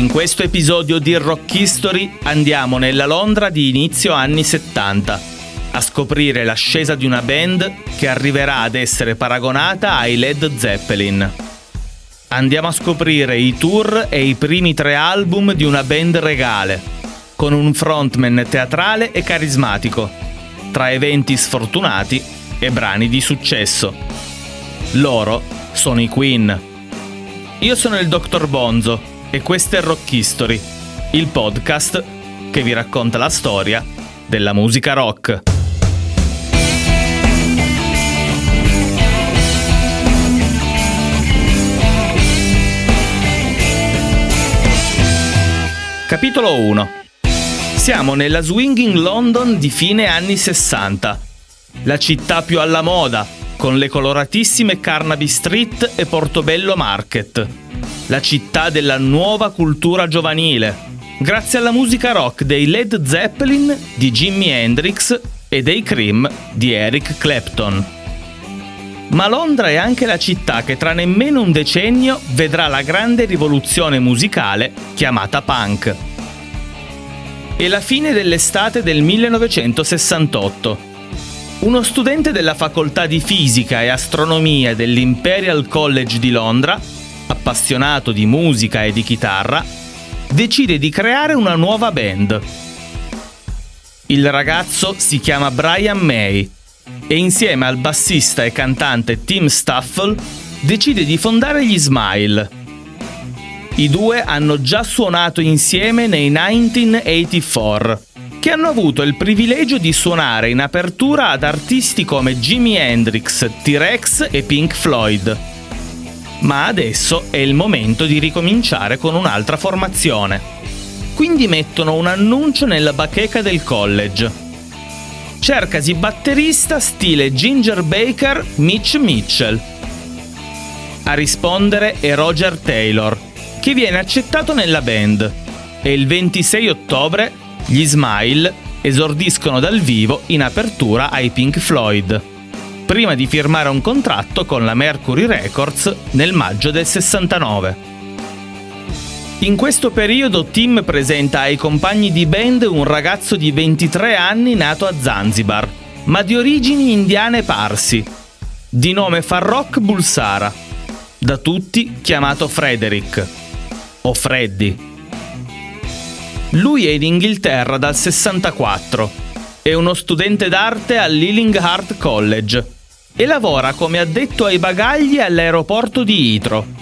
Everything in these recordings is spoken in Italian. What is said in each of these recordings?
In questo episodio di Rock History andiamo nella Londra di inizio anni 70 a scoprire l'ascesa di una band che arriverà ad essere paragonata ai Led Zeppelin. Andiamo a scoprire i tour e i primi tre album di una band regale, con un frontman teatrale e carismatico, tra eventi sfortunati e brani di successo. Loro sono i Queen. Io sono il Dr. Bonzo e questo è Rock History, il podcast che vi racconta la storia della musica rock. Capitolo 1 Siamo nella swinging London di fine anni 60, la città più alla moda, con le coloratissime Carnaby Street e Portobello Market, la città della nuova cultura giovanile, grazie alla musica rock dei Led Zeppelin, di Jimi Hendrix e dei Cream di Eric Clapton. Ma Londra è anche la città che tra nemmeno un decennio vedrà la grande rivoluzione musicale chiamata punk. È la fine dell'estate del 1968. Uno studente della facoltà di fisica e astronomia dell'Imperial College di Londra, appassionato di musica e di chitarra, decide di creare una nuova band. Il ragazzo si chiama Brian May e insieme al bassista e cantante Tim Staffel decide di fondare gli Smile. I due hanno già suonato insieme nei 1984, che hanno avuto il privilegio di suonare in apertura ad artisti come Jimi Hendrix, T-Rex e Pink Floyd. Ma adesso è il momento di ricominciare con un'altra formazione. Quindi mettono un annuncio nella bacheca del college cercasi batterista stile Ginger Baker Mitch Mitchell. A rispondere è Roger Taylor, che viene accettato nella band e il 26 ottobre gli Smile esordiscono dal vivo in apertura ai Pink Floyd, prima di firmare un contratto con la Mercury Records nel maggio del 69. In questo periodo Tim presenta ai compagni di band un ragazzo di 23 anni nato a Zanzibar, ma di origini indiane parsi, di nome Farrokh Bulsara, da tutti chiamato Frederick o Freddy. Lui è in Inghilterra dal 64, è uno studente d'arte all'Ealing Art College e lavora come addetto ai bagagli all'aeroporto di Itro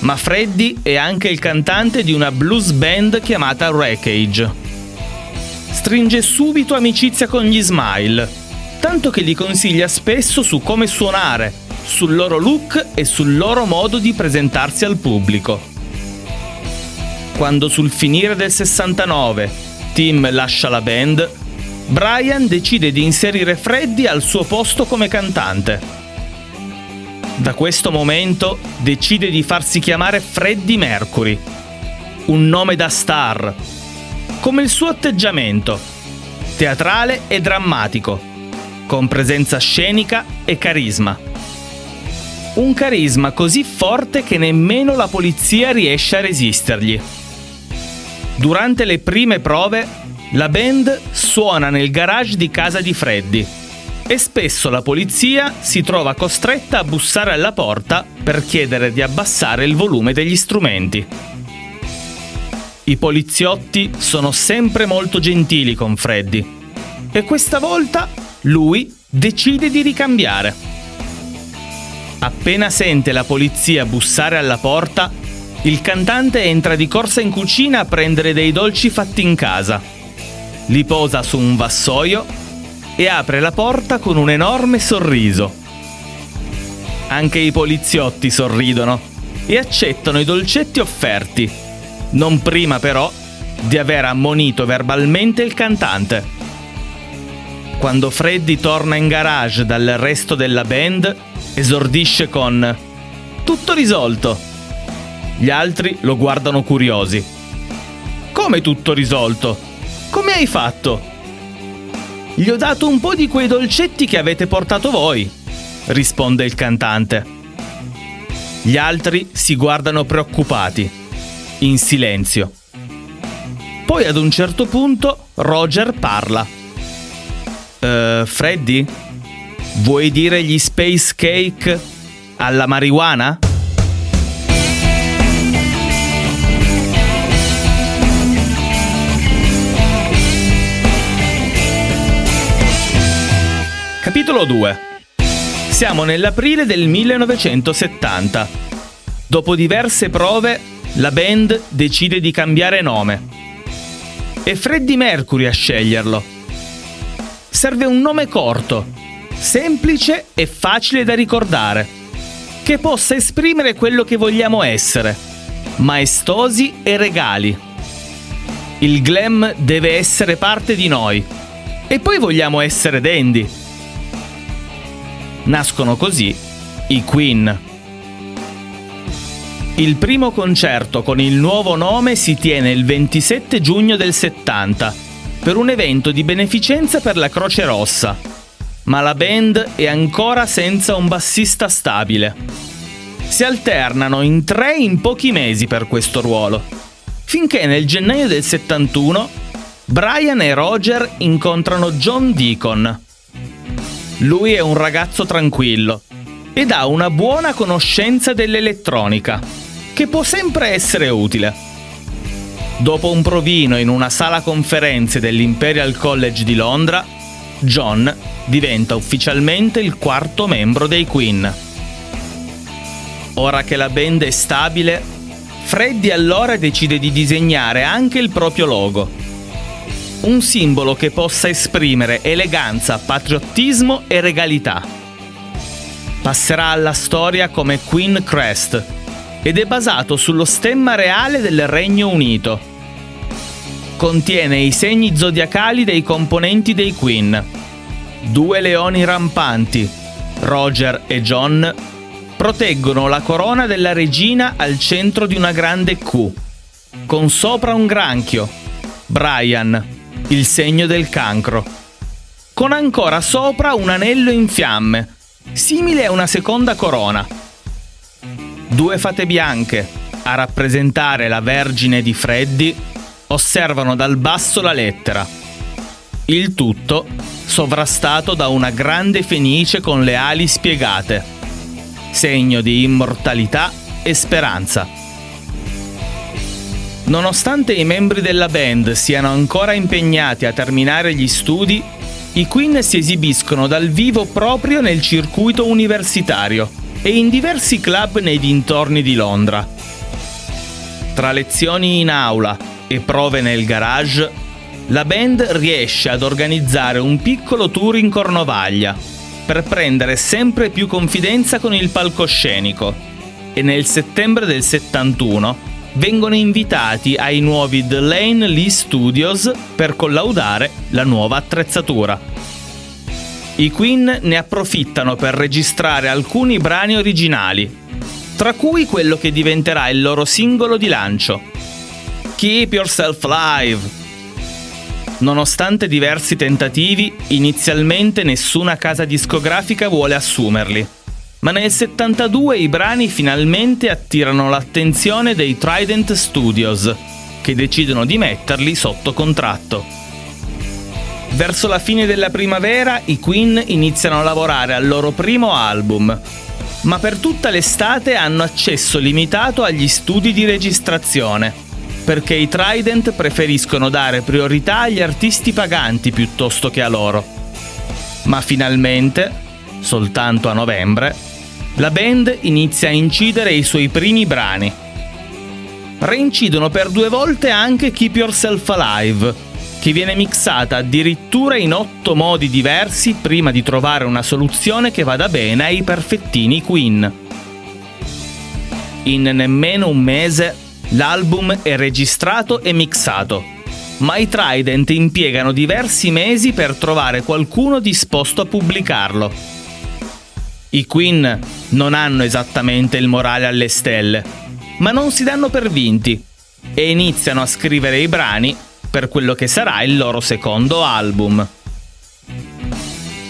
ma Freddy è anche il cantante di una blues band chiamata Wreckage. Stringe subito amicizia con gli Smile, tanto che gli consiglia spesso su come suonare, sul loro look e sul loro modo di presentarsi al pubblico. Quando sul finire del 69 Tim lascia la band, Brian decide di inserire Freddy al suo posto come cantante da questo momento decide di farsi chiamare Freddie Mercury, un nome da star, come il suo atteggiamento, teatrale e drammatico, con presenza scenica e carisma. Un carisma così forte che nemmeno la polizia riesce a resistergli. Durante le prime prove, la band suona nel garage di casa di Freddy e spesso la polizia si trova costretta a bussare alla porta per chiedere di abbassare il volume degli strumenti. I poliziotti sono sempre molto gentili con Freddy e questa volta lui decide di ricambiare. Appena sente la polizia bussare alla porta, il cantante entra di corsa in cucina a prendere dei dolci fatti in casa. Li posa su un vassoio e apre la porta con un enorme sorriso. Anche i poliziotti sorridono e accettano i dolcetti offerti, non prima però di aver ammonito verbalmente il cantante. Quando Freddy torna in garage dal resto della band, esordisce con Tutto risolto. Gli altri lo guardano curiosi. Come tutto risolto? Come hai fatto? Gli ho dato un po' di quei dolcetti che avete portato voi, risponde il cantante. Gli altri si guardano preoccupati. in silenzio. Poi ad un certo punto Roger parla. Uh, Freddy? Vuoi dire gli space cake alla marijuana? Capitolo 2 Siamo nell'aprile del 1970. Dopo diverse prove, la band decide di cambiare nome. È Freddie Mercury a sceglierlo. Serve un nome corto, semplice e facile da ricordare, che possa esprimere quello che vogliamo essere, maestosi e regali. Il glam deve essere parte di noi. E poi vogliamo essere dandy. Nascono così i Queen. Il primo concerto con il nuovo nome si tiene il 27 giugno del 70 per un evento di beneficenza per la Croce Rossa. Ma la band è ancora senza un bassista stabile. Si alternano in tre in pochi mesi per questo ruolo, finché nel gennaio del 71 Brian e Roger incontrano John Deacon, lui è un ragazzo tranquillo ed ha una buona conoscenza dell'elettronica, che può sempre essere utile. Dopo un provino in una sala conferenze dell'Imperial College di Londra, John diventa ufficialmente il quarto membro dei Queen. Ora che la band è stabile, Freddy allora decide di disegnare anche il proprio logo un simbolo che possa esprimere eleganza, patriottismo e regalità. Passerà alla storia come Queen Crest ed è basato sullo stemma reale del Regno Unito. Contiene i segni zodiacali dei componenti dei Queen. Due leoni rampanti, Roger e John, proteggono la corona della regina al centro di una grande Q, con sopra un granchio, Brian, il segno del cancro, con ancora sopra un anello in fiamme, simile a una seconda corona. Due fate bianche, a rappresentare la Vergine di Freddy, osservano dal basso la lettera. Il tutto sovrastato da una grande fenice con le ali spiegate, segno di immortalità e speranza. Nonostante i membri della band siano ancora impegnati a terminare gli studi, i Queen si esibiscono dal vivo proprio nel circuito universitario e in diversi club nei dintorni di Londra. Tra lezioni in aula e prove nel garage, la band riesce ad organizzare un piccolo tour in Cornovaglia per prendere sempre più confidenza con il palcoscenico e nel settembre del 71 vengono invitati ai nuovi The Lane Lee Studios per collaudare la nuova attrezzatura. I Queen ne approfittano per registrare alcuni brani originali, tra cui quello che diventerà il loro singolo di lancio, Keep Yourself Alive. Nonostante diversi tentativi, inizialmente nessuna casa discografica vuole assumerli ma nel 72 i brani finalmente attirano l'attenzione dei Trident Studios, che decidono di metterli sotto contratto. Verso la fine della primavera i Queen iniziano a lavorare al loro primo album, ma per tutta l'estate hanno accesso limitato agli studi di registrazione, perché i Trident preferiscono dare priorità agli artisti paganti piuttosto che a loro. Ma finalmente, soltanto a novembre, la band inizia a incidere i suoi primi brani. Reincidono per due volte anche Keep Yourself Alive, che viene mixata addirittura in otto modi diversi prima di trovare una soluzione che vada bene ai perfettini Queen. In nemmeno un mese l'album è registrato e mixato, ma i Trident impiegano diversi mesi per trovare qualcuno disposto a pubblicarlo. I Queen non hanno esattamente il morale alle stelle, ma non si danno per vinti e iniziano a scrivere i brani per quello che sarà il loro secondo album.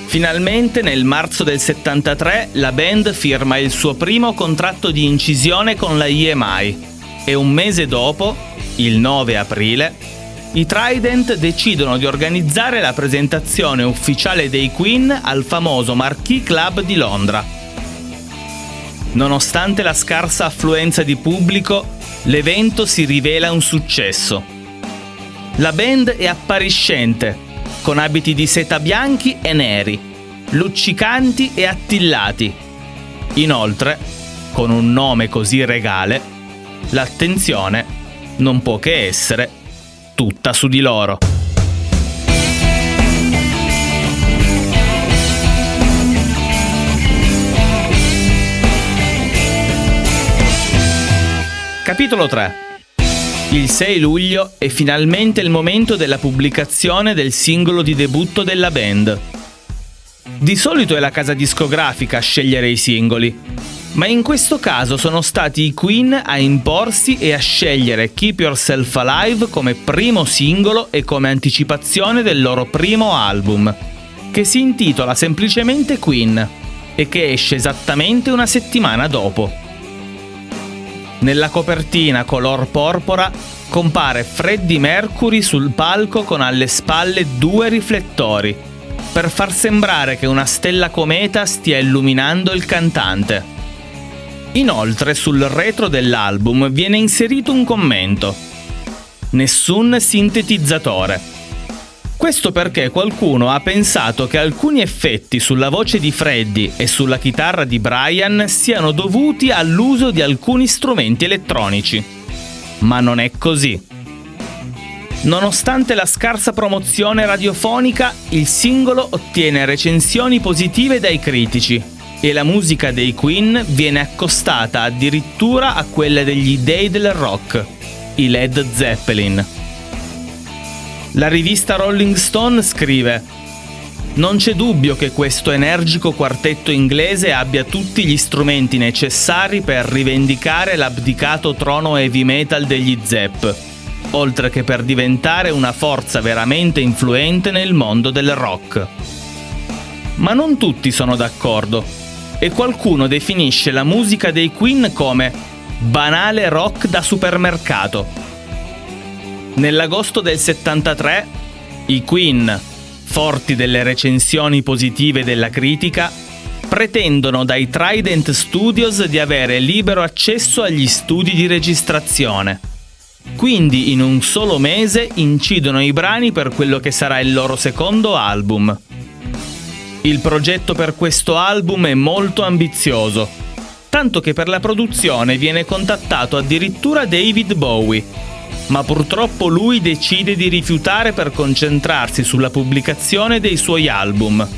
Finalmente nel marzo del 73 la band firma il suo primo contratto di incisione con la EMI e un mese dopo, il 9 aprile, i Trident decidono di organizzare la presentazione ufficiale dei Queen al famoso Marquis Club di Londra. Nonostante la scarsa affluenza di pubblico, l'evento si rivela un successo. La band è appariscente, con abiti di seta bianchi e neri, luccicanti e attillati. Inoltre, con un nome così regale, l'attenzione non può che essere tutta su di loro. Capitolo 3 il 6 luglio è finalmente il momento della pubblicazione del singolo di debutto della band. Di solito è la casa discografica a scegliere i singoli, ma in questo caso sono stati i Queen a imporsi e a scegliere Keep Yourself Alive come primo singolo e come anticipazione del loro primo album, che si intitola semplicemente Queen e che esce esattamente una settimana dopo. Nella copertina color porpora compare Freddie Mercury sul palco con alle spalle due riflettori, per far sembrare che una stella cometa stia illuminando il cantante. Inoltre sul retro dell'album viene inserito un commento. Nessun sintetizzatore. Questo perché qualcuno ha pensato che alcuni effetti sulla voce di Freddy e sulla chitarra di Brian siano dovuti all'uso di alcuni strumenti elettronici. Ma non è così. Nonostante la scarsa promozione radiofonica, il singolo ottiene recensioni positive dai critici e la musica dei Queen viene accostata addirittura a quella degli dei del rock, i Led Zeppelin. La rivista Rolling Stone scrive Non c'è dubbio che questo energico quartetto inglese abbia tutti gli strumenti necessari per rivendicare l'abdicato trono heavy metal degli Zepp, oltre che per diventare una forza veramente influente nel mondo del rock. Ma non tutti sono d'accordo e qualcuno definisce la musica dei Queen come banale rock da supermercato. Nell'agosto del 73 i Queen, forti delle recensioni positive della critica, pretendono dai Trident Studios di avere libero accesso agli studi di registrazione. Quindi in un solo mese incidono i brani per quello che sarà il loro secondo album, il progetto per questo album è molto ambizioso, tanto che per la produzione viene contattato addirittura David Bowie, ma purtroppo lui decide di rifiutare per concentrarsi sulla pubblicazione dei suoi album.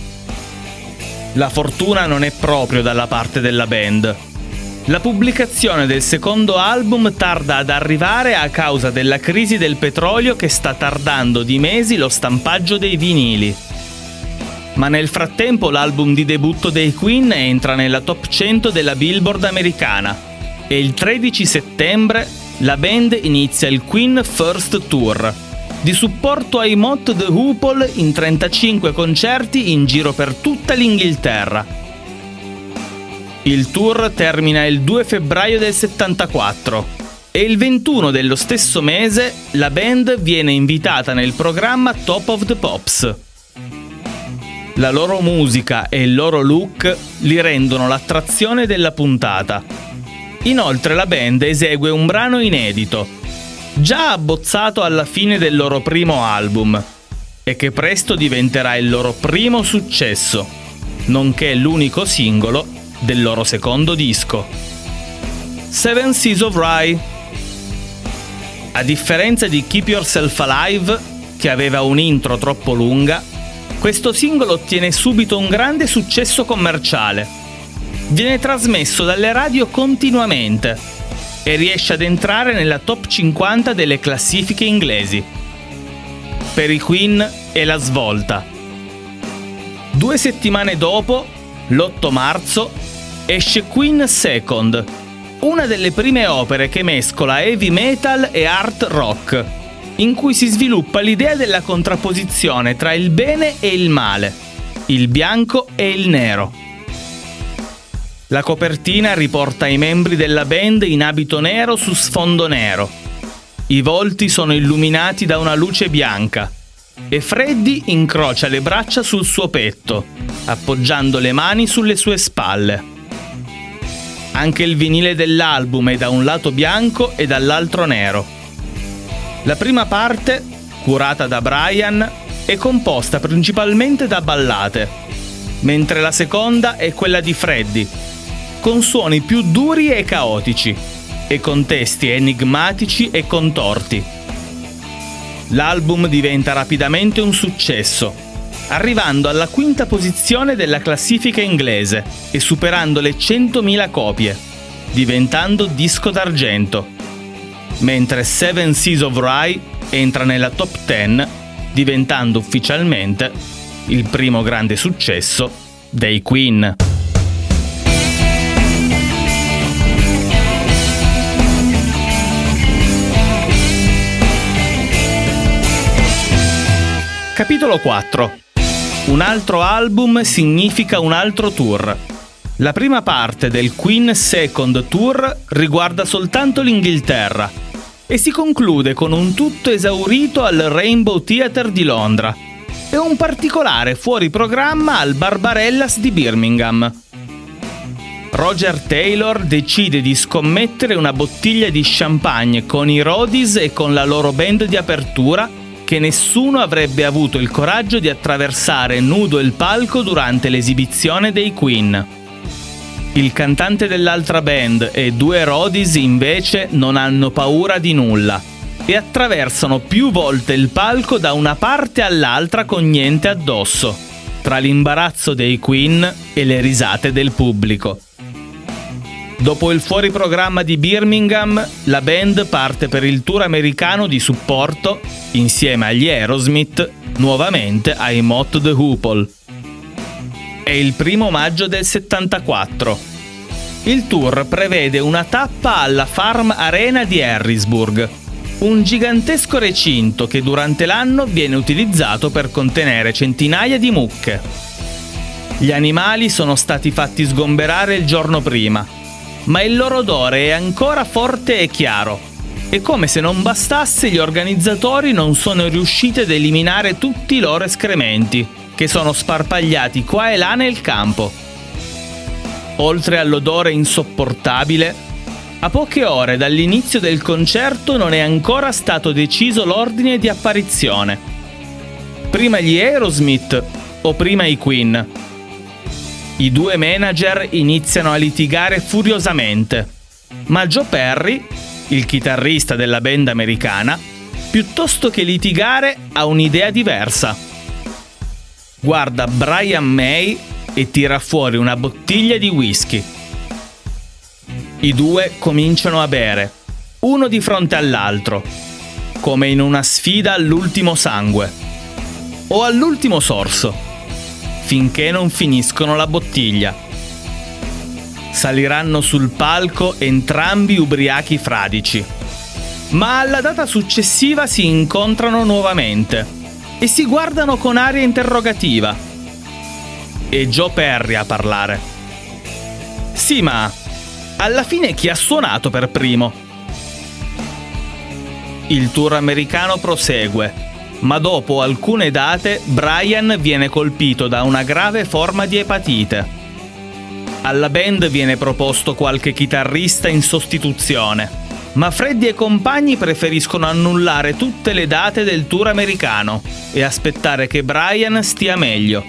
La fortuna non è proprio dalla parte della band. La pubblicazione del secondo album tarda ad arrivare a causa della crisi del petrolio che sta tardando di mesi lo stampaggio dei vinili ma nel frattempo l'album di debutto dei Queen entra nella top 100 della Billboard americana e il 13 settembre la band inizia il Queen First Tour, di supporto ai Mott The Hoople in 35 concerti in giro per tutta l'Inghilterra. Il tour termina il 2 febbraio del 74 e il 21 dello stesso mese la band viene invitata nel programma Top of the Pops. La loro musica e il loro look li rendono l'attrazione della puntata. Inoltre la band esegue un brano inedito, già abbozzato alla fine del loro primo album, e che presto diventerà il loro primo successo, nonché l'unico singolo del loro secondo disco. Seven Seas of Rye. A differenza di Keep Yourself Alive, che aveva un intro troppo lunga, questo singolo ottiene subito un grande successo commerciale. Viene trasmesso dalle radio continuamente e riesce ad entrare nella top 50 delle classifiche inglesi. Per i Queen è la svolta. Due settimane dopo, l'8 marzo, esce Queen Second, una delle prime opere che mescola heavy metal e art rock in cui si sviluppa l'idea della contrapposizione tra il bene e il male, il bianco e il nero. La copertina riporta i membri della band in abito nero su sfondo nero. I volti sono illuminati da una luce bianca e Freddy incrocia le braccia sul suo petto, appoggiando le mani sulle sue spalle. Anche il vinile dell'album è da un lato bianco e dall'altro nero. La prima parte, curata da Brian, è composta principalmente da ballate, mentre la seconda è quella di Freddy, con suoni più duri e caotici e con testi enigmatici e contorti. L'album diventa rapidamente un successo, arrivando alla quinta posizione della classifica inglese e superando le 100.000 copie, diventando disco d'argento, mentre Seven Seas of Rye entra nella top 10, diventando ufficialmente il primo grande successo dei Queen. Capitolo 4 Un altro album significa un altro tour. La prima parte del Queen Second Tour riguarda soltanto l'Inghilterra e si conclude con un tutto esaurito al Rainbow Theatre di Londra e un particolare fuori programma al Barbarellas di Birmingham. Roger Taylor decide di scommettere una bottiglia di champagne con i Rodis e con la loro band di apertura che nessuno avrebbe avuto il coraggio di attraversare nudo il palco durante l'esibizione dei Queen. Il cantante dell'altra band e due Rodis invece non hanno paura di nulla e attraversano più volte il palco da una parte all'altra con niente addosso, tra l'imbarazzo dei Queen e le risate del pubblico. Dopo il fuori programma di Birmingham, la band parte per il tour americano di supporto, insieme agli Aerosmith, nuovamente ai Mott the Hoople. È il primo maggio del 74. Il tour prevede una tappa alla Farm Arena di Harrisburg, un gigantesco recinto che durante l'anno viene utilizzato per contenere centinaia di mucche. Gli animali sono stati fatti sgomberare il giorno prima ma il loro odore è ancora forte e chiaro. E come se non bastasse, gli organizzatori non sono riusciti ad eliminare tutti i loro escrementi, che sono sparpagliati qua e là nel campo. Oltre all'odore insopportabile, a poche ore dall'inizio del concerto non è ancora stato deciso l'ordine di apparizione. Prima gli Aerosmith o prima i Queen? I due manager iniziano a litigare furiosamente, ma Joe Perry, il chitarrista della band americana, piuttosto che litigare ha un'idea diversa. Guarda Brian May e tira fuori una bottiglia di whisky. I due cominciano a bere, uno di fronte all'altro, come in una sfida all'ultimo sangue o all'ultimo sorso finché non finiscono la bottiglia. Saliranno sul palco entrambi ubriachi fradici. Ma alla data successiva si incontrano nuovamente e si guardano con aria interrogativa. E Joe Perry a parlare. Sì, ma alla fine chi ha suonato per primo? Il tour americano prosegue ma dopo alcune date Brian viene colpito da una grave forma di epatite. Alla band viene proposto qualche chitarrista in sostituzione, ma Freddy e compagni preferiscono annullare tutte le date del tour americano e aspettare che Brian stia meglio.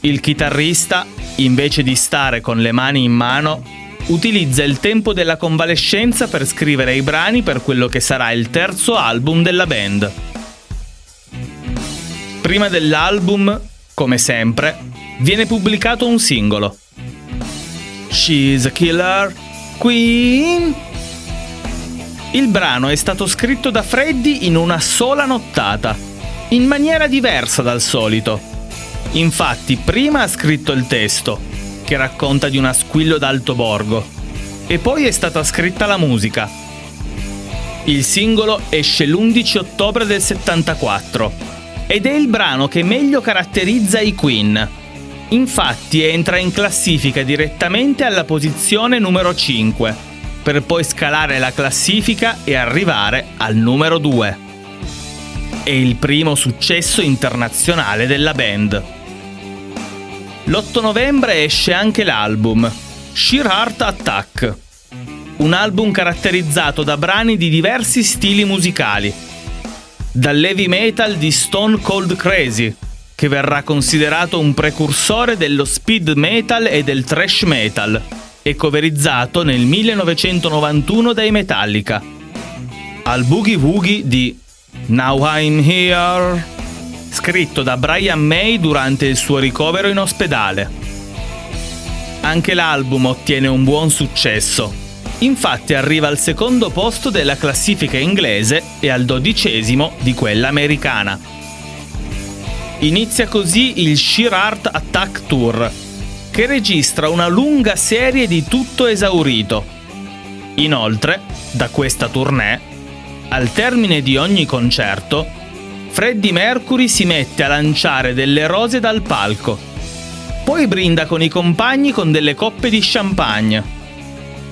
Il chitarrista, invece di stare con le mani in mano, utilizza il tempo della convalescenza per scrivere i brani per quello che sarà il terzo album della band. Prima dell'album, come sempre, viene pubblicato un singolo. She's a Killer Queen. Il brano è stato scritto da Freddy in una sola nottata, in maniera diversa dal solito. Infatti, prima ha scritto il testo, che racconta di un asquillo d'alto borgo. E poi è stata scritta la musica. Il singolo esce l'11 ottobre del 74 ed è il brano che meglio caratterizza i Queen. Infatti entra in classifica direttamente alla posizione numero 5, per poi scalare la classifica e arrivare al numero 2. È il primo successo internazionale della band. L'8 novembre esce anche l'album Sheer Heart Attack, un album caratterizzato da brani di diversi stili musicali, dall'heavy metal di Stone Cold Crazy, che verrà considerato un precursore dello speed metal e del thrash metal, e coverizzato nel 1991 dai Metallica, al Boogie Woogie di Now I'm Here, scritto da Brian May durante il suo ricovero in ospedale. Anche l'album ottiene un buon successo. Infatti arriva al secondo posto della classifica inglese e al dodicesimo di quella americana. Inizia così il Sheer Art Attack Tour, che registra una lunga serie di tutto esaurito. Inoltre, da questa tournée, al termine di ogni concerto, Freddie Mercury si mette a lanciare delle rose dal palco. Poi brinda con i compagni con delle coppe di champagne.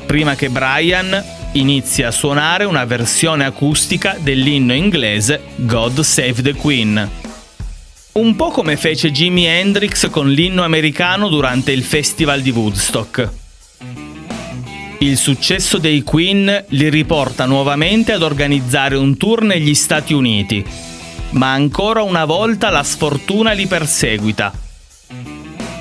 Prima che Brian inizi a suonare una versione acustica dell'inno inglese God Save the Queen. Un po' come fece Jimi Hendrix con l'inno americano durante il festival di Woodstock. Il successo dei Queen li riporta nuovamente ad organizzare un tour negli Stati Uniti, ma ancora una volta la sfortuna li perseguita.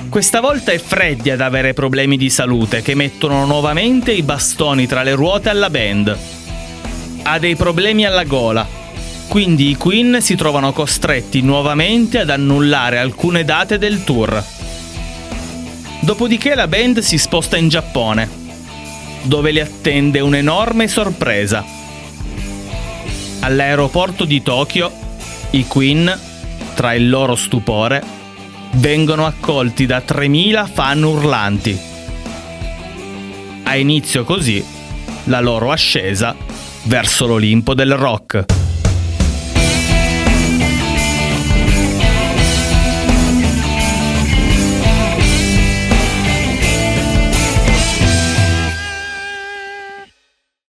Questa volta è Freddy ad avere problemi di salute che mettono nuovamente i bastoni tra le ruote alla band. Ha dei problemi alla gola quindi i Queen si trovano costretti nuovamente ad annullare alcune date del tour. Dopodiché la band si sposta in Giappone, dove li attende un'enorme sorpresa. All'aeroporto di Tokyo, i Queen, tra il loro stupore, vengono accolti da 3.000 fan urlanti. Ha inizio così la loro ascesa verso l'Olimpo del rock.